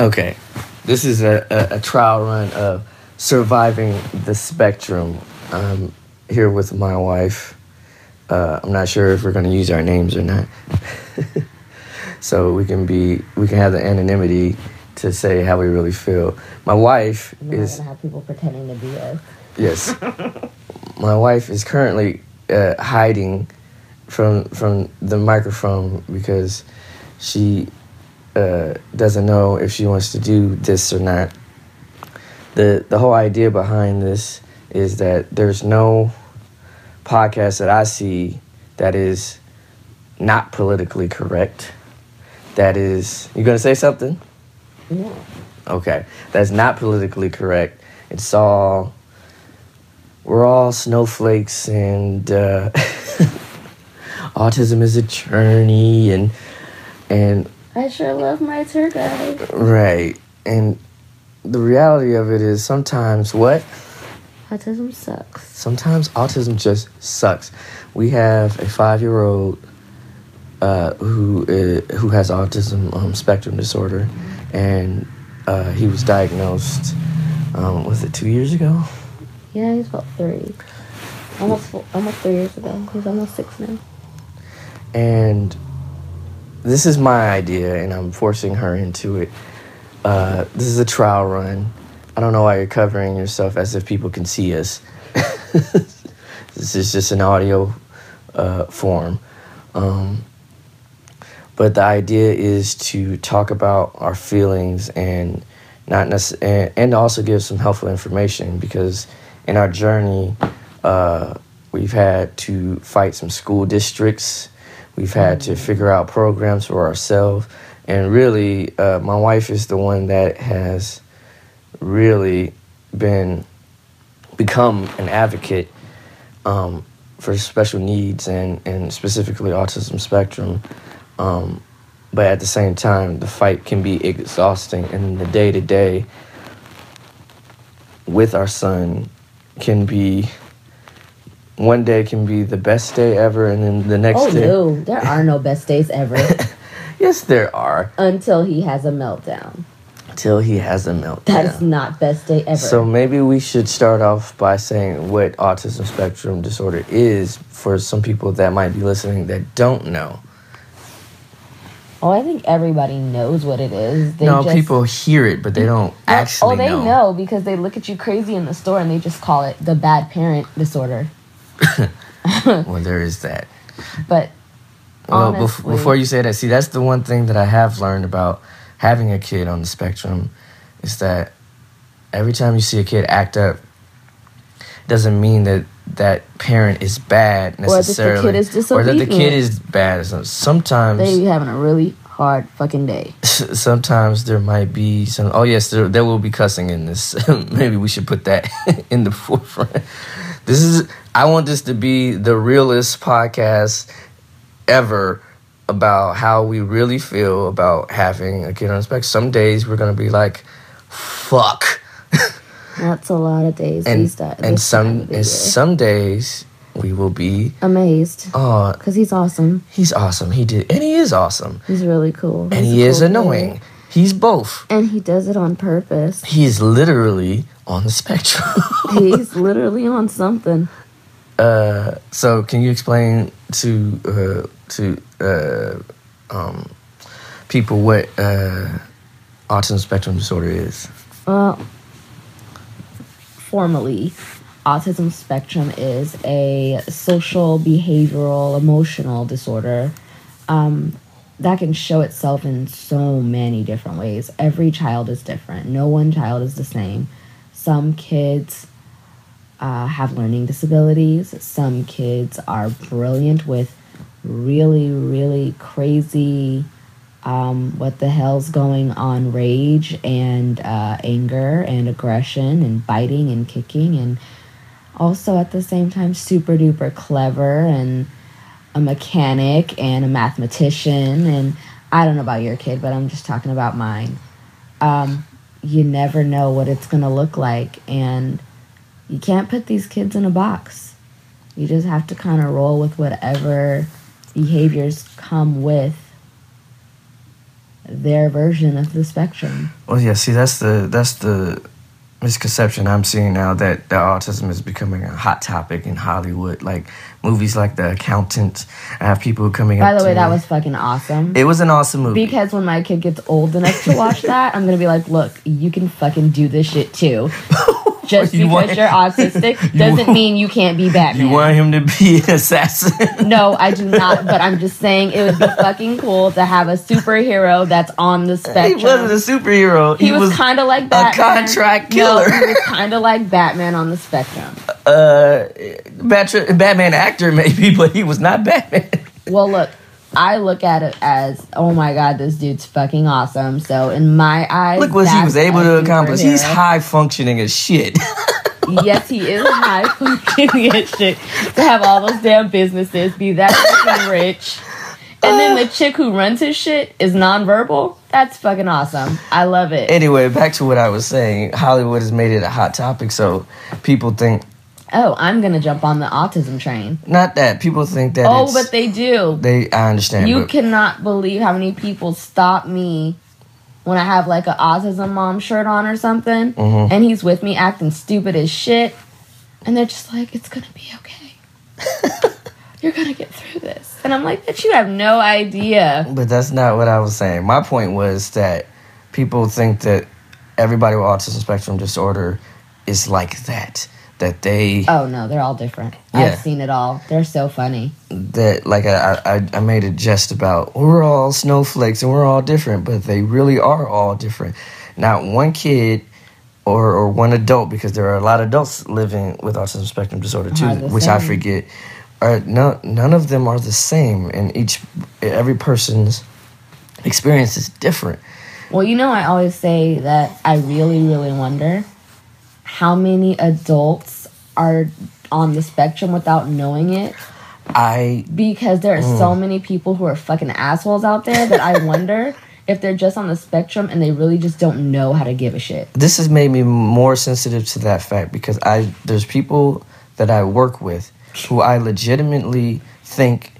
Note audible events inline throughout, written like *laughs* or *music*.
Okay, this is a, a, a trial run of surviving the spectrum. I'm here with my wife. Uh, I'm not sure if we're going to use our names or not, *laughs* so we can be we can have the anonymity to say how we really feel. My wife We're is have people pretending to be us. yes. *laughs* my wife is currently uh, hiding from from the microphone because she uh, doesn't know if she wants to do this or not. the The whole idea behind this is that there's no podcast that I see that is not politically correct. That is, you gonna say something? No. Okay, that's not politically correct. It's all we're all snowflakes, and uh, *laughs* autism is a journey, and and I sure love my tour guide. right, and the reality of it is sometimes what Autism sucks. sometimes autism just sucks. We have a five year old uh, who uh, who has autism um, spectrum disorder, and uh, he was diagnosed. Um, was it two years ago? Yeah, he's about three. Almost almost three years ago. He's almost six now. And this is my idea, and I'm forcing her into it. Uh, this is a trial run. I don't know why you're covering yourself as if people can see us. *laughs* this is just an audio uh, form. Um, but the idea is to talk about our feelings and not necess- and, and also give some helpful information because in our journey, uh, we've had to fight some school districts. We've had to figure out programs for ourselves. And really, uh, my wife is the one that has really been become an advocate um, for special needs and, and specifically autism spectrum. Um, but at the same time, the fight can be exhausting, and the day to day with our son can be one day can be the best day ever, and then the next Oh day. no, there are no best days ever *laughs* Yes, there are. until he has a meltdown. Till he has a meltdown. That's not best day ever. So maybe we should start off by saying what autism spectrum disorder is for some people that might be listening that don't know. oh, I think everybody knows what it is. They no, just, people hear it, but they don't oh, actually Oh, they know. know. because they look at you crazy in the store and they just call it the bad parent disorder. *laughs* Well, there is that. But Well, honestly, before you say that, see, that's the one thing that I have learned about having a kid on the spectrum is that every time you see a kid act up, doesn't mean that that parent is bad that the kid necessarily, is or that the kid is bad. Sometimes, they be having a really hard fucking day. *laughs* sometimes there might be some. Oh yes, there, there will be cussing in this. *laughs* Maybe we should put that in the forefront. This is. I want this to be the realest podcast ever about how we really feel about having a kid on the spectrum. Some days we're gonna be like, "Fuck," *laughs* That's a lot of days. and and some and some days we will be, amazed "Oh, because he's awesome. he's awesome. He did, and he is awesome, He's really cool. and He's he is cool annoying. He's both." and he does it on purpose. He is literally on the spectrum. He's *laughs* literally on something. Uh, so, can you explain to uh, to uh, um, people what uh, autism spectrum disorder is? Well, formally, autism spectrum is a social, behavioral, emotional disorder um, that can show itself in so many different ways. Every child is different. No one child is the same. Some kids uh, have learning disabilities. Some kids are brilliant with really, really crazy um, what the hell's going on rage and uh, anger and aggression and biting and kicking and also at the same time super duper clever and a mechanic and a mathematician and i don't know about your kid but i'm just talking about mine um, you never know what it's going to look like and you can't put these kids in a box you just have to kind of roll with whatever behaviors come with their version of the spectrum. Well, yeah. See, that's the that's the misconception I'm seeing now that, that autism is becoming a hot topic in Hollywood. Like movies like The Accountant. I have people coming By up By the way, that me. was fucking awesome. It was an awesome movie. because when my kid gets old enough to watch *laughs* that, I'm gonna be like, look, you can fucking do this shit too. *laughs* Just You because want- you're autistic *laughs* You doesn't mean you can't be Batman. you want him to be an assassin? no, I do not. But I'm just saying it would be fucking cool to have a superhero that's on the spectrum. he wasn't a superhero. He was, kind of like Batman. contract No, killer. kind of like Batman on the spectrum. uh, Batman, Batman actor maybe, *laughs* but he was not Batman. Well, look, I look at it as, oh my god, this dude's fucking awesome. So in my eyes, Look what he was able to accomplish. He's high functioning as shit. *laughs* yes, he is high functioning as shit to have all those damn businesses, be that fucking rich. And then the chick who runs his shit is nonverbal. That's fucking awesome. I love it. anyway, back to what I was saying. Hollywood has made it a hot topic, so people think oh, I'm gonna jump on the autism train. not that people think that. Oh, but they do. they. I understand. You cannot believe how many people stop me when I have like an autism mom shirt on or something, Mhm. and he's with me acting stupid as shit, and they're just like, "It's gonna be okay. *laughs* You're gonna get through this." And I'm like, "Bitch, you have no idea." But that's not what I was saying. My point was that people think that everybody with autism spectrum disorder is like that. That they Oh no, they're all different. Yeah. I've seen it all. They're so funny. that like I, I I made a jest about we're all snowflakes and we're all different, but they really are all different. Not one kid or or one adult because there are a lot of adults living with autism spectrum disorder too, which I forget. Are no, none of them are the same, and each every person's experience is different. Well, you know, I always say that I really, really wonder how many adults are on the spectrum without knowing it. I because there are so Mm. many people who are fucking assholes out there that I wonder *laughs* if they're just on the spectrum and they really just don't know how to give a shit. this has made me more sensitive to that fact because I there's people that I work with who I legitimately think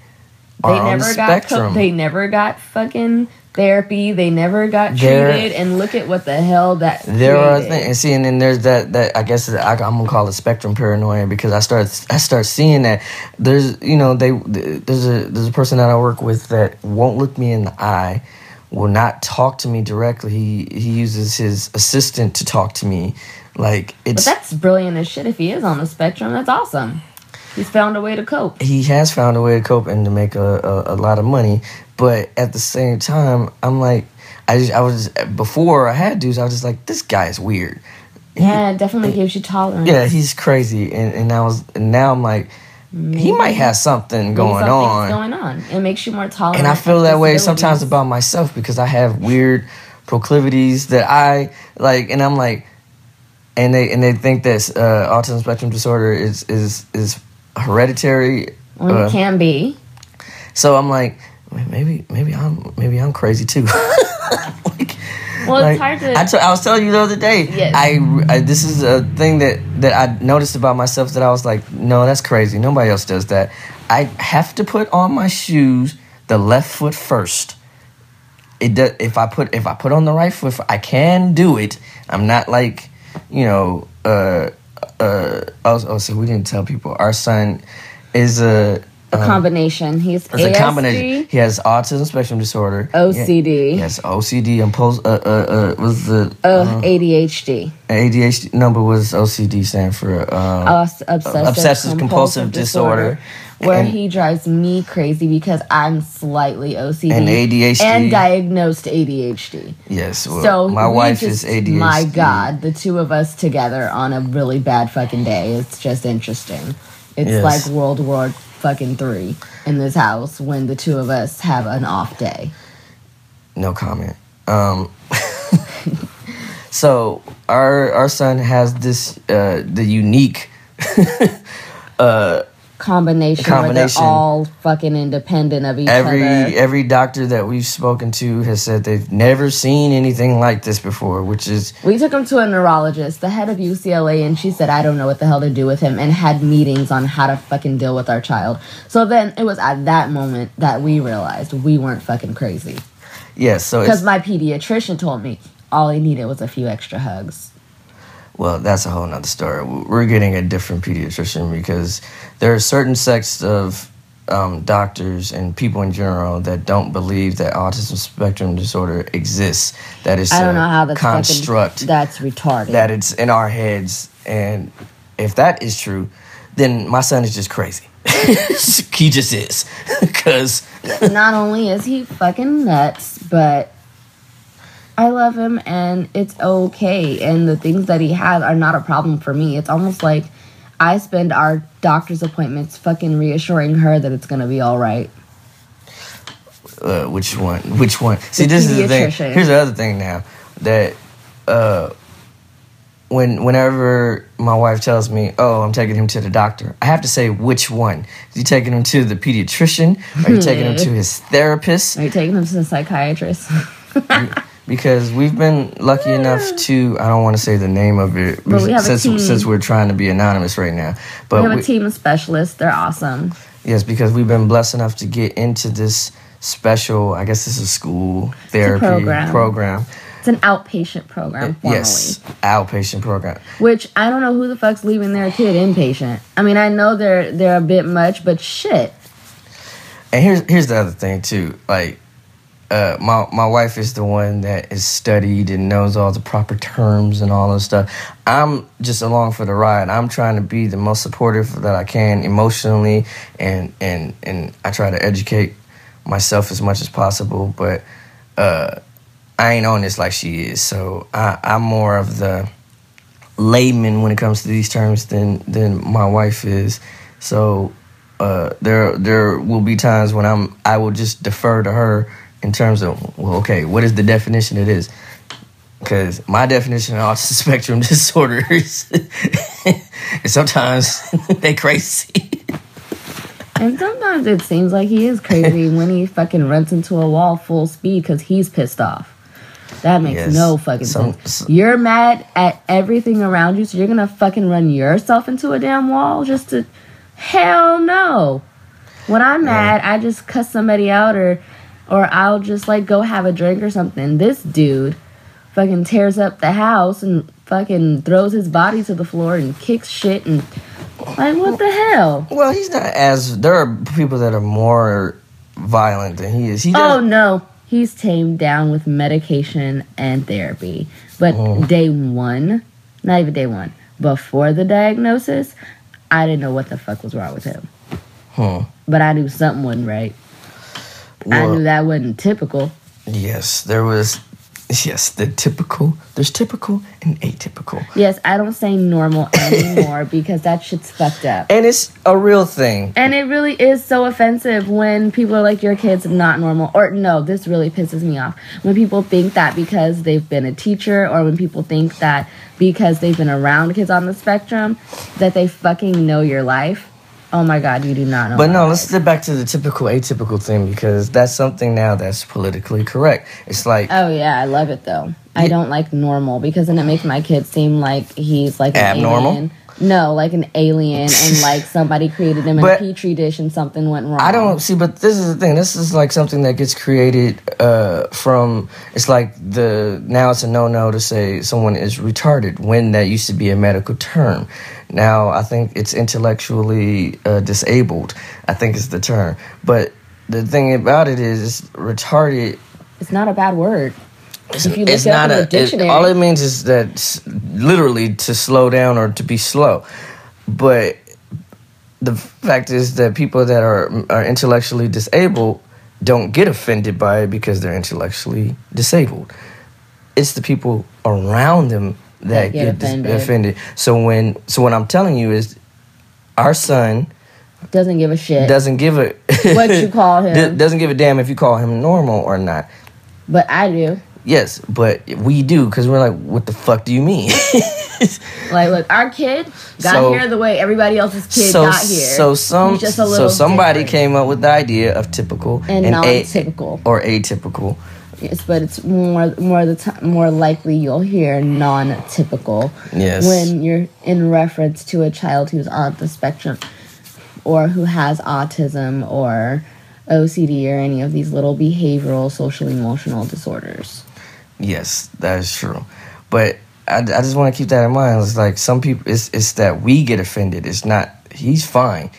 They are on the never got spectrum. co- they never got fucking therapy. They never got There- treated. And look at what the hell that there are things, and see, and then there's that that I guess I, I'm gonna call it spectrum paranoia because I start I start seeing that there's you know they there's a there's a person that I work with that won't look me in the eye, will not talk to me directly. He he uses his assistant to talk to me, like But it's that's brilliant as shit. If he is on the spectrum, that's awesome. He's found a way to cope. he has found a way to cope and to make a, a, a lot of money. But at the same time, I'm like, I just, I was before I had dudes, I was just like, this guy is weird. Yeah, it definitely gives you tolerance. Yeah, he's crazy, and and I was and now I'm like, he might have something going on, going on. It makes you more tolerant. and I feel that way sometimes about myself because I have weird proclivities that I like, and I'm like, and they and they think that uh, autism spectrum disorder is is is hereditary. Well, uh, it can be. So I'm like, maybe maybe I'm maybe I'm crazy too. *laughs* like, Well, like, it's hard to. I, t- I was telling you the other day. Yes. I, I this is a thing that that I noticed about myself that I was like, no, that's crazy. Nobody else does that. I have to put on my shoes the left foot first. It does, if I put if I put on the right foot, I can do it. I'm not like, you know, uh, uh. Oh, oh so we didn't tell people. Our son is a. a um, combination. He's it's a combination. He has autism spectrum disorder. OCD, Yes, OCD. Impuls. Uh, uh, uh, was the uh, uh, ADHD, ADHD number was OCD stand for um, Obs- obsessive, obsessive compulsive disorder, where and- he drives me crazy because I'm slightly OCD and ADHD. and diagnosed ADHD. yes, well, So my wife just, is ADHD. My God, the two of us together on a really bad fucking day. It's just interesting. It's Yes. like World War fucking three in this house when the two of us have an off day. No comment. Um, *laughs* so our our son has this uh, the unique *laughs* uh, combination, combination. where they're all fucking independent of each every other. every doctor that we've spoken to has said they've never seen anything like this before, which is We took him to a neurologist, the head of UCLA, and she said, I don't know what the hell to do with him, and had meetings on how to fucking deal with our child. So then it was at that moment that we realized we weren't fucking crazy. yes. so Because my pediatrician told me all he needed was a few extra hugs. Well, that's a whole nother story. We're getting a different pediatrician because there are certain sects of um, doctors and people in general that don't believe that autism spectrum disorder exists. That is I don't a know how that's fucking- construct that's retarded. that it's in our heads, and if that is true, then my son is just crazy. *laughs* he just is *laughs* because Not only is he fucking nuts, but I love him and it's okay. And the things that he has are not a problem for me. It's almost like I spend our doctor's appointments fucking reassuring her that it's gonna be all right. uh, which one? Which one? See, The this is the thing. Here's the other thing now that uh, when whenever my wife tells me, "Oh, I'm taking him to the doctor," I have to say which one. Is he taking him to the pediatrician? Are you taking him to *laughs* his therapist? Are you taking him to the psychiatrist? Because we've been lucky enough to I don't want to say the name of it we since since we're trying to be anonymous right now. But we have we- a team of specialists. They're awesome. Yes, because we've been blessed enough to get into this special, I guess this is school therapy program. program. It's an outpatient program, uh, formally. Yes, outpatient program. Which I don't know who the fuck's leaving their kid inpatient. I mean, I know they're they're a bit much, but shit. And here's here's the other thing too. Like, uh, my my wife is the one that is studied and knows all the proper terms and all this stuff. I'm just along for the ride. I'm trying to be the most supportive that I can emotionally, and and and I try to educate myself as much as possible. But uh, I ain't on this like she is, so I, I'm more of the layman when it comes to these terms than than my wife is. So uh, there there will be times when I'm I will just defer to her in terms of well, okay, what is the definition of this? Because my definition of autism *laughs* spectrum *laughs* disorders, is and sometimes *laughs* they crazy. And sometimes it seems like he is crazy when he fucking runs into a wall full speed because he's pissed off. That makes Yes. no fucking Some- sense. You're mad at everything around you, so you're gonna fucking run yourself into a damn wall just to. Hell no. When I'm mad, I just cuss somebody out or, or I'll just like go have a drink or something. This dude, fucking tears up the house and fucking throws his body to the floor and kicks shit and like what the hell? Well, he's not as there are people that are more violent than he is. He Oh no, he's tamed down with medication and therapy. But Oh. day one, not even day one, before the diagnosis, I didn't know what the fuck was wrong with him. Hmm. But I knew something wasn't right. I knew that wasn't typical. Yes, there was. Yes, the typical. There's typical and atypical, Yes, I don't say normal *laughs* anymore because that shit's fucked up. and it's a real thing. And it really is so offensive when people are like, your kid's not normal. Or, no, this really pisses me off. When people think that because they've been a teacher, or when people think that because they've been around kids on the spectrum, that they fucking know your life. Oh my God, you do not know. But no, let's get back to the typical atypical thing because that's something now that's politically correct. It's like Oh, yeah, I love it though. I don't like normal because then it makes my kid seem like he's like Abnormal? alien. No, like an alien, and *laughs* like somebody created him in But- a petri dish and something went wrong. I don't see, but this is the thing. This is like something that gets created uh, from. It's like the now it's a no no to say someone is retarded when that used to be a medical term. Now I think it's intellectually uh, disabled. I think is the term. But the thing about it is, retarded It's not a bad word. It's, If you look it's it not a. It, all it means is that literally to slow down or to be slow, but the fact is that people that are are intellectually disabled don't get offended by it because they're intellectually disabled. It's the people around them that, get, offended. offended. So when so what I'm telling you is, our son Doesn't give a shit. doesn't give a What you call *laughs* him. doesn't give a damn if you call him normal or not. But I do. Yes, but we do because we're like, what the fuck do you mean? *laughs* Like, look, our kid got So- here the way everybody else's kid so got here. so some just a so somebody different. came up with the idea of typical And a- non-typical. or atypical. Yes, but it's more more the time more likely you'll hear non-typical Yes. when you're in reference to a child who's on the spectrum or who has autism or OCD or any of these little behavioral social emotional disorders. Yes, that is true. But I, I just want to keep that in mind. It's like some people, it's, it's that we get offended. It's not, he's fine.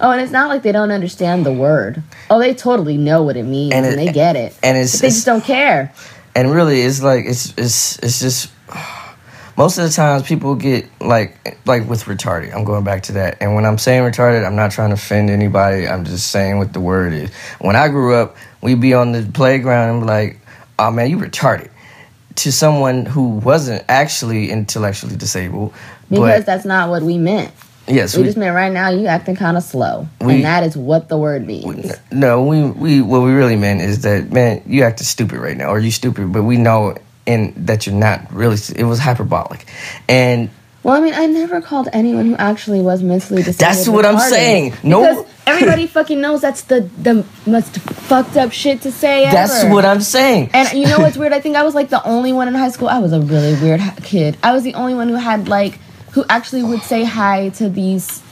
Oh, and it's not like they don't understand the word. Oh, they totally know what it means And and, they get it. and it's- they it's- just don't care. And really, it's like, it's, it's, it's just, most of the times people get like, like with retarded. I'm going back to that. And when I'm saying retarded, I'm not trying to offend anybody. I'm just saying what the word is. When I grew up, we'd be on the playground and be like, oh man, you retarded. To someone who wasn't actually intellectually disabled. Because that's not what we meant. yes, We just meant right now you acting kind of slow. We- and that is what the word means. No, we we what we really meant is that man, you acting stupid right now, or you stupid, but we know in that you're not really. It was hyperbolic, and Well, I mean, I never called anyone who actually was mentally disabled. That's what I'm saying. No- because everybody fucking knows that's the the most fucked up shit to say ever. that's what I'm saying. And you know what's weird? I think I was like the only one in high school. I was a really weird kid. I was the only one who had like who actually would say hi to these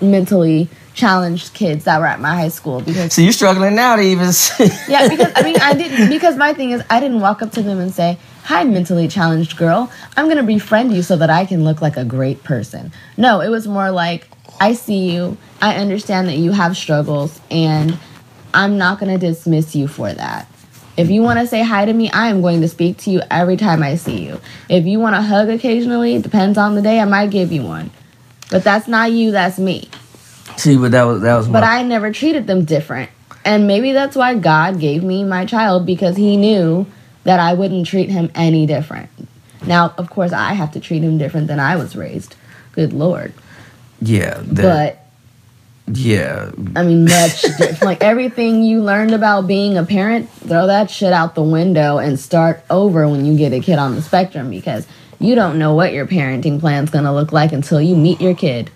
mentally challenged kids that were at my high school because so you're struggling now to even. Say, yeah, because I mean, I didn't. Because my thing is, I didn't walk up to them and say, "Hi, mentally challenged girl. I'm gonna befriend you so that I can look like a great person." No, it was more like, "I see you. I understand that you have struggles, and I'm not gonna dismiss you for that." If you want to say hi to me, I am going to speak to you every time I see you. If you want to hug occasionally, depends on the day, I might give you one. But that's not you, that's me. See, but that was that was But my. I never treated them different. And maybe that's why God gave me my child because he knew that I wouldn't treat him any different. Now, of course, I have to treat him different than I was raised. Good Lord. yeah, that, But, yeah, I mean, much *laughs* different. Like everything you learned about being a parent, throw that shit out the window and start over when you get a kid on the spectrum because you don't know what your parenting plan's gonna look like until you meet your kid.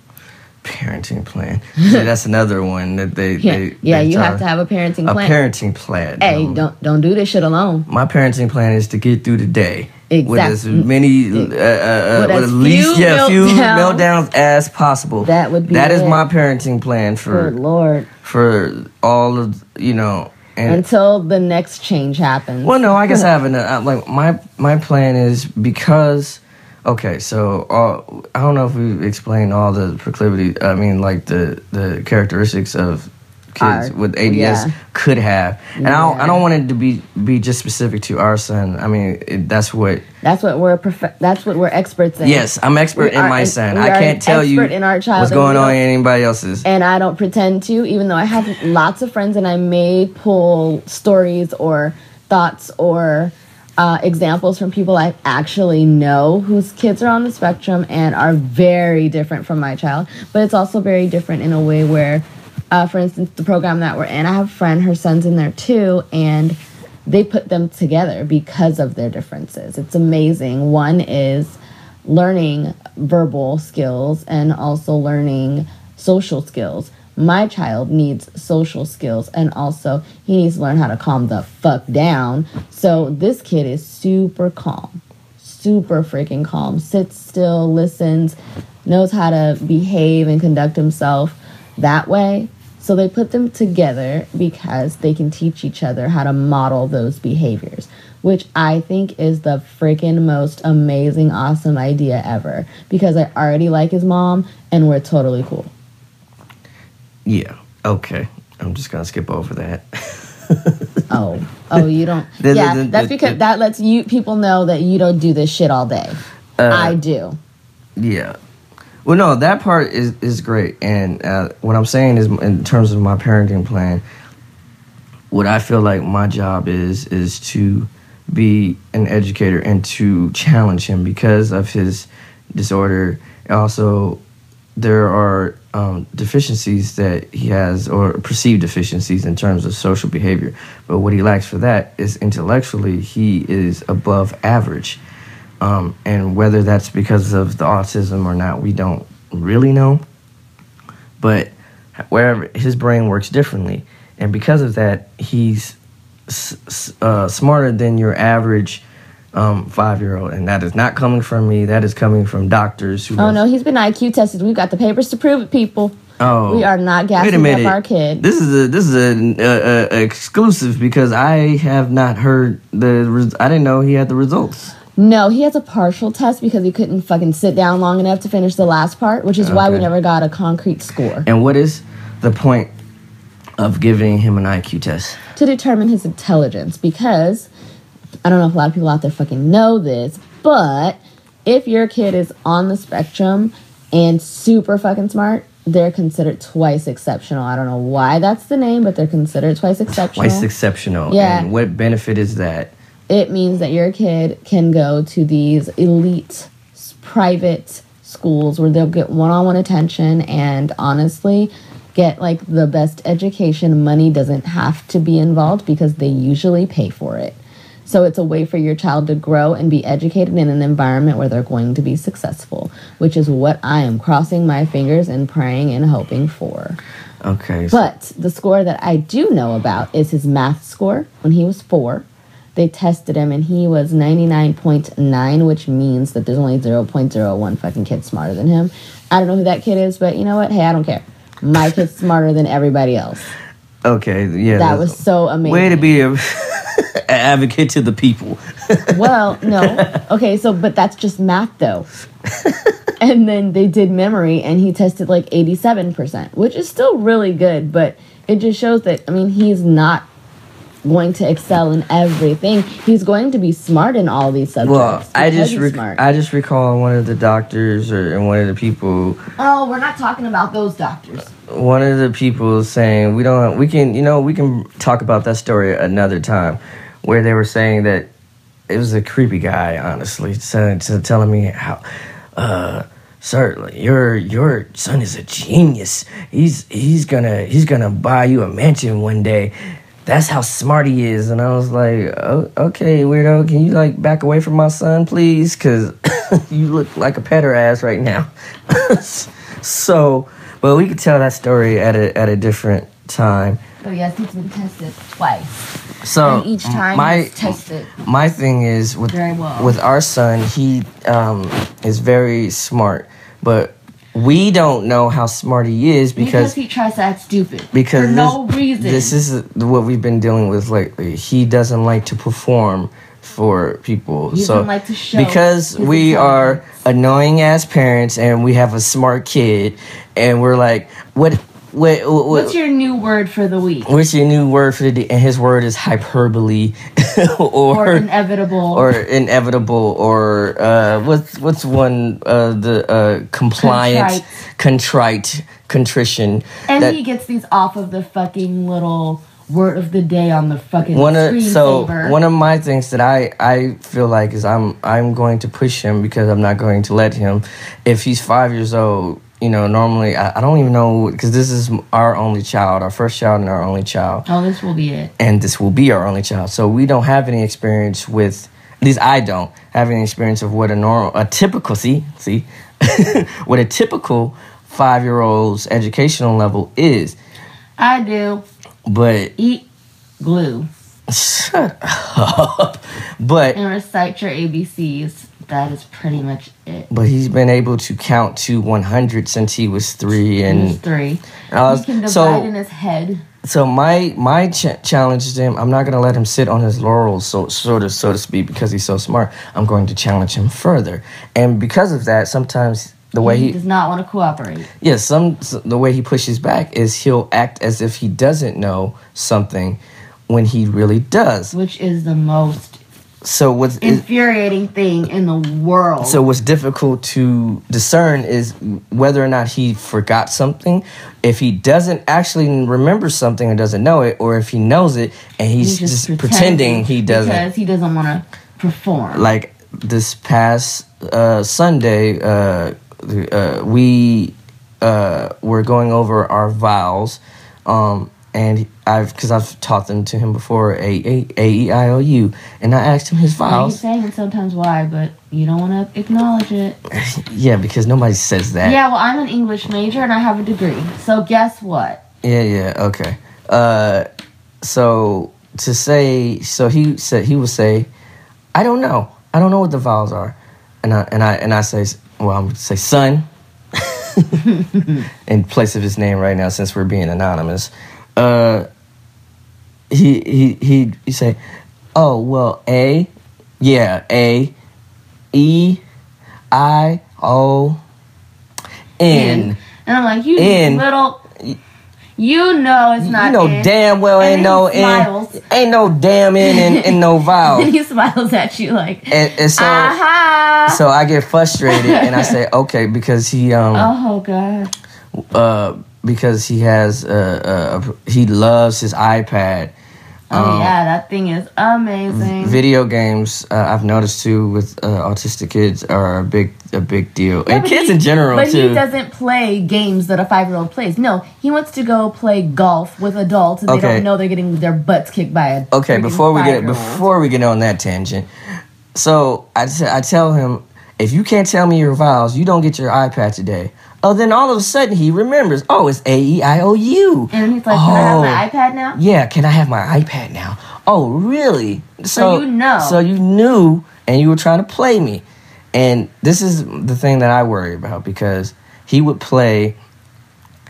Parenting plan. yeah, *laughs* that's another one that they. Yeah, they yeah they you have to have a parenting a plan. parenting plan. hey, Um, don't don't do this shit alone. My parenting plan is to get through the day with as many, uh, uh, uh, With with as least few yeah, few meltdowns. as possible. That would be that is it. my parenting plan for Good Lord. for all of you know. And Until the next change happens. well, no, I guess I have an uh, like my my plan is because okay, so uh, I don't know if we explained all the proclivity. I mean, like the the characteristics of kids Our- with ADS yeah. could have, and I don't I don't want it to be be just specific to our son. I mean, it, that's what. That's what we're prof- that's what we're experts in. Yes, I'm expert We in are my son. I can't tell you in our child what's going on in anybody else's. And I don't pretend to, even though I have lots of friends and I may pull stories or thoughts or uh, examples from people I actually know whose kids are on the spectrum and are very different from my child. But it's also very different in a way where, uh, for instance, the program that we're in, I have a friend, her son's in there too, and they put them together because of their differences. It's amazing. One is learning verbal skills and also learning social skills. My child needs social skills and also he needs to learn how to calm the fuck down. So this kid is super calm, super freaking calm, sits still, listens, knows how to behave and conduct himself that way. So they put them together because they can teach each other how to model those behaviors, which I think is the freaking most amazing, awesome idea ever. Because I already like his mom and we're totally cool. Yeah. Okay. I'm just gonna skip over that. *laughs* Oh, oh, you don't. The- the- yeah, the- that's because the- that lets you people know that you don't do this shit all day. Uh, I do. Yeah. Well, no, that part is is great, and uh, what I'm saying is, in terms of my parenting plan, what I feel like my job is is to be an educator and to challenge him because of his disorder. Also, there are um, deficiencies that he has or perceived deficiencies in terms of social behavior. But what he lacks for that is intellectually, he is above average. Um, and whether that's because of the autism or not, we don't really know. But wherever his brain works differently, and because of that, he's s- s- uh, smarter than your average um, five year old. And that is not coming from me. That is coming from doctors who. Oh no, he's been IQ tested. We've got the papers to prove it, people. Oh, We are not gassing up our kid. This is a this is a, a, a exclusive because I have not heard the. Res- I didn't know he had the results. No, he has a partial test because he couldn't fucking sit down long enough to finish the last part, which is why we never got a concrete score And what is the point of giving him an IQ test? to determine his intelligence. Because I don't know if a lot of people out there fucking know this, but if your kid is on the spectrum and super fucking smart, they're considered twice exceptional. I don't know why that's the name, but they're considered twice exceptional. Twice exceptional. Yeah. And what benefit is that? it means that your kid can go to these elite private schools where they'll get one-on-one attention and honestly get like the best education money doesn't have to be involved because they usually pay for it so it's a way for your child to grow and be educated in an environment where they're going to be successful which is what i am crossing my fingers and praying and hoping for Okay. so- but the score that I do know about is his math score when he was four. They tested him and he was 99.9, which means that there's only 0.01 fucking kid smarter than him. I don't know who that kid is, but you know what? Hey, I don't care. My kid's smarter than everybody else. okay. Yeah. That was so amazing. Way to be a *laughs* advocate to the people. *laughs* Well, no. Okay, so but that's just math though. *laughs* and then they did memory and he tested like 87%, which is still really good, but it just shows that I mean, he's not going to excel in everything. He's going to be smart in all these subjects. Well, I just rec-. I just recall one of the doctors or and one of the people oh, we're not talking about those doctors. one of the people saying we don't we can you know we can talk about that story another time where they were saying that it was a creepy guy honestly telling, telling me how uh sir your your son is a genius. He's he's gonna he's gonna buy you a mansion one day. That's how smart he is. And i was like oh, okay weirdo. Can you like back away from my son please? Because *laughs* you look like a petter ass right now. *laughs* So but we could tell that story at a at a different time. Oh yes, he's been tested twice. So and each time my tested. my thing is with well. with our son he um, is very smart but we don't know how smart he is because he tries to act stupid. because for this, no reason. this is what we've been dealing with lately he doesn't like to perform for people He so doesn't like to show because we are annoying as parents and we have a smart kid and we're like what what, what What's your new word for the week? What's your new word for the day? And his word is hyperbole, or *laughs* Or or, inevitable. inevitable, or uh, what's what's one uh, the uh, compliant, contrite, contrition. And that- he gets these off of the fucking little word of the day on the fucking one of so one of my things that I I feel like is I'm I'm going to push him because I'm not going to let him. If he's five years old, you know, normally I, I don't even know because this is our only child, our first child and our only child. oh, this will be it. and this will be our only child. So we don't have any experience with at least I don't have any experience of what a normal a typical see see *laughs* what a typical five year old's educational level is. I do. But Eat glue *laughs* shut up. But and recite your ABCs. That is pretty much it. but he's been able to count to one hundred since he was three and three. uh, he can divide so in his head. so my my ch- challenge to him i'm not going to let him sit on his laurels so sort of so to speak because he's so smart i'm going to challenge him further and because of that sometimes the way he he does not want to cooperate. yeah some the way he pushes back is he'll act as if he doesn't know something when he really does which is the most so what's infuriating thing in the world. so what's difficult to discern is whether or not he forgot something if he doesn't actually remember something or doesn't know it or if he knows it and he's, just, pretending he doesn't because he doesn't want to perform. like this past uh, Sunday, uh, uh, we uh, we're going over our vowels, um, and I've because I've taught them to him before a a a e i o u, and I asked him his I He's saying sometimes why, but you don't want to acknowledge it. *laughs* Yeah, because nobody says that. Yeah, well, I'm an English major and I have a degree. So guess what? Yeah, yeah, okay. Uh, so to say, so he said he would say, I don't know, I don't know what the vowels are, and I and I and I say, well, I'm gonna say son, *laughs* *laughs* in place of his name right now since we're being anonymous. Uh, he he he he say, oh well, a, yeah, a, e, i, o, n. And I'm like, you In. little. You know it's not. you know in. damn well And ain't no smiles. in, ain't no damn in and, and no *laughs* vowel. And he smiles at you like, And, and so aha. so I get frustrated and I say okay because he um *laughs* oh god. uh because he has uh, uh he loves his iPad. Oh Um, yeah, that thing is amazing. Video games, uh, I've noticed too, with uh, autistic kids are a big a big deal, Yeah, and kids he- in general But too. he doesn't play games that a five year old plays. No, he wants to go play golf with adults, and they don't know they're getting their butts kicked by a. Okay, before we get before we get on that tangent, so I t- I tell him if you can't tell me your vows, you don't get your iPad today. Oh, then all of a sudden he remembers. Oh, it's A E I O U. And he's like, "Can I have Oh. my iPad now?" Yeah, can I have my iPad now? Oh, really? So you know. So you knew, and you were trying to play me. And this is the thing that I worry about because he would play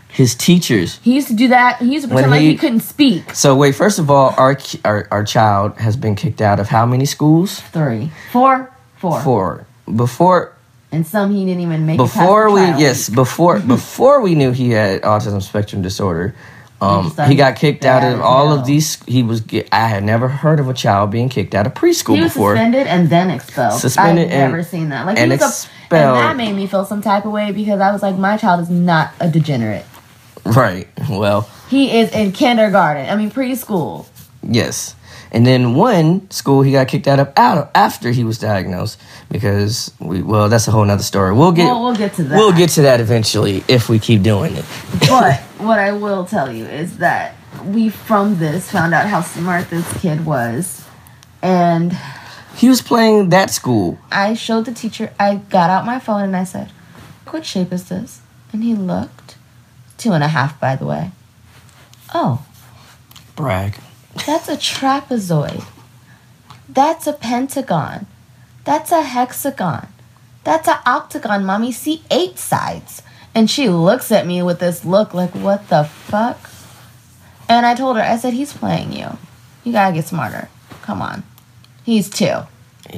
his teachers. He used to do that. He used to pretend like he- he couldn't speak. So wait, first of all, our our, our child has been kicked out of how many schools? Three, four, four, Four. Before and some he didn't even make. before we yes before *laughs* before we knew he had autism spectrum disorder um, he got kicked out of all hell. of these he was i had never heard of a child being kicked out of preschool He was before suspended and then expelled. Suspended I've and- never seen that. Like and he was a, expelled. and that made me feel some type of way because I was like, my child is not a degenerate. right well He is in kindergarten. I mean preschool. yes and then one school he got kicked out of out of, after he was diagnosed because we well that's a whole nother story we'll get Well, we'll get to that. we'll get to that eventually if we keep doing it But what I will tell you is that we from this found out how smart this kid was. And he was playing that school I showed the teacher, I got out my phone and I said, What shape is this? And he looked. Two and a half, by the way. Oh, brag that's a trapezoid. That's a pentagon. That's a hexagon. That's an octagon, mommy. See eight sides. And she looks at me with this look like, what the fuck? And I told her, I said, he's playing you. You gotta get smarter. Come on. He's two.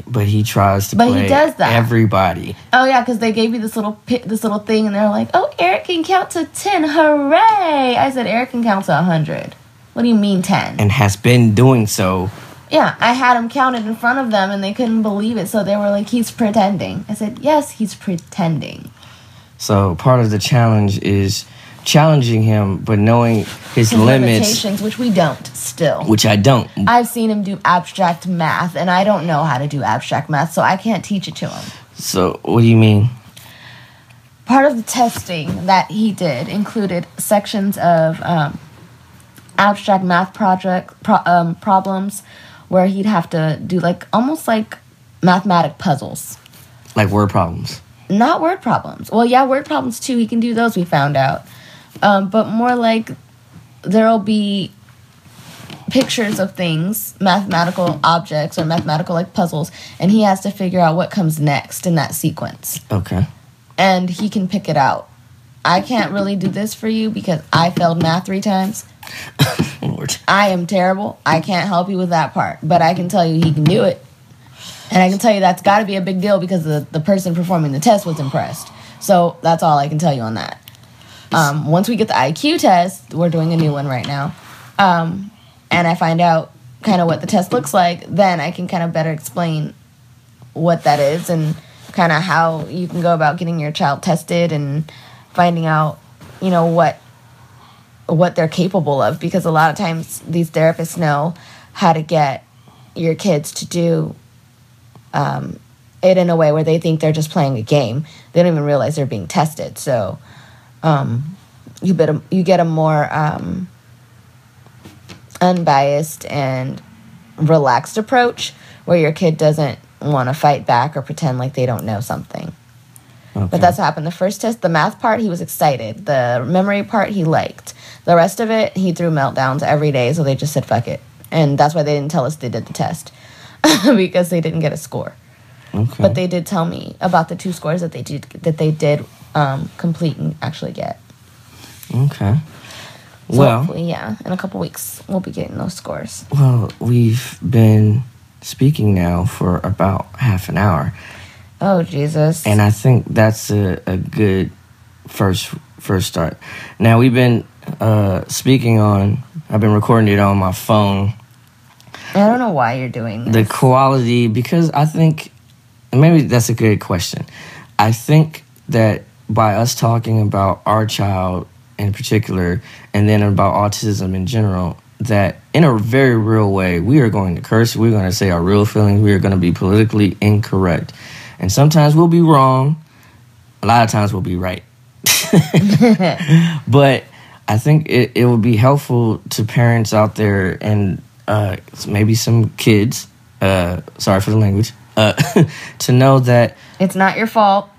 but he tries to But he does that. everybody Oh yeah, because they gave you this little this little thing, and they're like, "Oh, Eric can count to ten! Hooray!" I said, "Eric can count to a hundred. What do you mean ten? and has been doing so Yeah, I had him counted in front of them, and they couldn't believe it, so they were like, "He's pretending." I said, "Yes, he's pretending." So part of the challenge is challenging him, but knowing his, His limits, limitations, which we don't still. which I don't. I've seen him do abstract math, and I don't know how to do abstract math, so I can't teach it to him. So what do you mean? part of the testing that he did included sections of um, abstract math project pro- um, problems where he'd have to do like almost like mathematic puzzles Like word problems. not word problems well yeah word problems too he can do those we found out um, but more like there'll be pictures of things mathematical objects or mathematical like puzzles and he has to figure out what comes next in that sequence Okay. and he can pick it out. I can't really do this for you because I failed math three times. *laughs* Lord. I am terrible. I can't help you with that part, but I can tell you he can do it. And I can tell you that's got to be a big deal because the, the person performing the test was impressed. So that's all I can tell you on that. Um, once we get the IQ test, we're doing a new one right now, um, and I find out kind of what the test looks like, then I can kind of better explain what that is and kind of how you can go about getting your child tested and finding out, you know, what what they're capable of because a lot of times these therapists know how to get your kids to do um, it in a way where they think they're just playing a game. They don't even realize they're being tested. So um, you get a you get a more um, unbiased and relaxed approach where your kid doesn't want to fight back or pretend like they don't know something. Okay. But that's what happened. The first test, the math part, he was excited. The memory part, he liked. The rest of it, he threw meltdowns every day, so they just said fuck it. And that's why they didn't tell us they did the test *laughs* because they didn't get a score. okay. But they did tell me about the two scores that they did that they did um, complete and actually get. okay. So well, yeah, in a couple weeks we'll be getting those scores. well, we've been speaking now for about half an hour, Oh Jesus! and I think that's a, a good first first start. Now we've been uh, speaking on. I've been recording it on my phone. I don't know why you're doing The quality, because I think maybe that's a good question. I think that by us talking about our child in particular, and then about autism in general, that in a very real way, we are going to curse. We're going to say our real feelings. We are going to be politically incorrect, and sometimes we'll be wrong. A lot of times we'll be right. *laughs* *laughs* but I think it, it would be helpful to parents out there and uh, maybe some kids. Uh, sorry for the language. Uh, *laughs* to know that It's not your fault,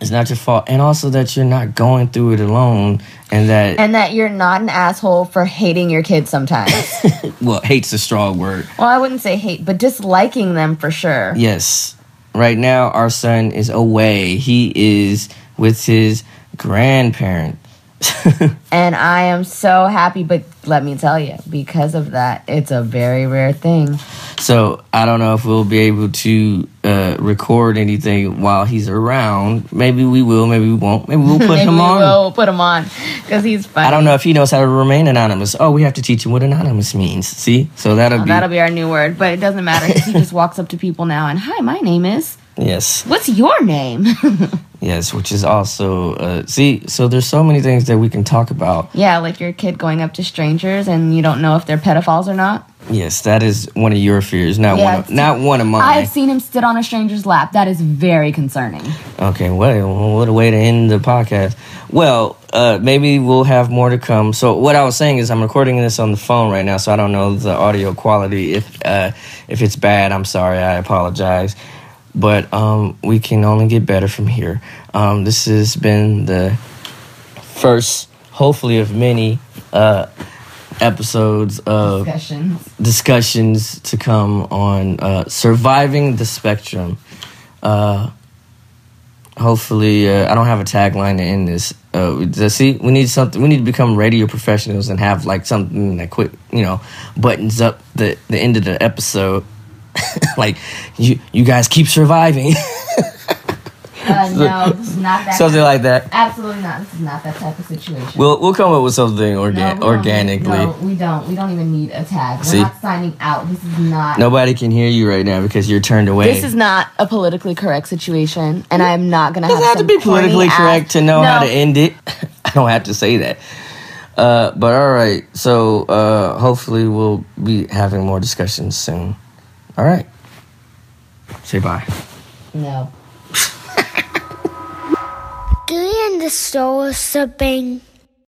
it's not your fault, and also that you're not going through it alone, and that and that you're not an asshole for hating your kids sometimes. *laughs* well, hate's a strong word. well, I wouldn't say hate, but disliking them for sure. Yes, right now our son is away. He is with his grandparent. *laughs* And I am so happy, but let me tell you, because of that, it's a very rare thing. So I don't know if we'll be able to uh, record anything while he's around. Maybe we will. Maybe we won't. Maybe we'll put *laughs* Maybe him we on. will put him on because he's funny. I don't know if he knows how to remain anonymous. Oh, we have to teach him what anonymous means. See, so that'll Oh, be that'll be our new word, but it doesn't matter he *laughs* just walks up to people now and hi, my name is. Yes, What's your name? *laughs* yes, which is also uh, see. So there's so many things that we can talk about. yeah, like your kid going up to strangers and you don't know if they're pedophiles or not. Yes, that is one of your fears, not Yeah, one, of, not one of mine. I've seen him sit on a stranger's lap. That is very concerning. Okay, well, what a way to end the podcast. Well, uh, maybe we'll have more to come. So what I was saying is I'm recording this on the phone right now, so I don't know the audio quality. If uh, if it's bad, I'm sorry. I apologize. But um, we can only get better from here. Um, this has been the first, hopefully, of many uh, episodes of Discussions. discussions to come on uh, surviving the spectrum. Uh, hopefully, uh, I don't have a tagline to end this. Uh, see, we need something. We need to become radio professionals and have like something that quick, you know, buttons up the the end of the episode. *laughs* like you, you guys keep surviving, *laughs* Uh, no, this is not that. something like that. Absolutely not. This is not that type of situation. We'll we'll come up with something No, orga- we don't need- organically. no, we don't. We don't even need a tag. We're See? not signing out. This is not. Nobody can hear you right now because you're turned away. This is not a politically correct situation, and I'm not gonna It have, doesn't have to be politically corny ass- correct to know how to end it. *laughs* I don't have to say that. Uh, but all right, so uh, hopefully we'll be having more discussions soon. All right, say bye. No. *laughs* Do you understand something?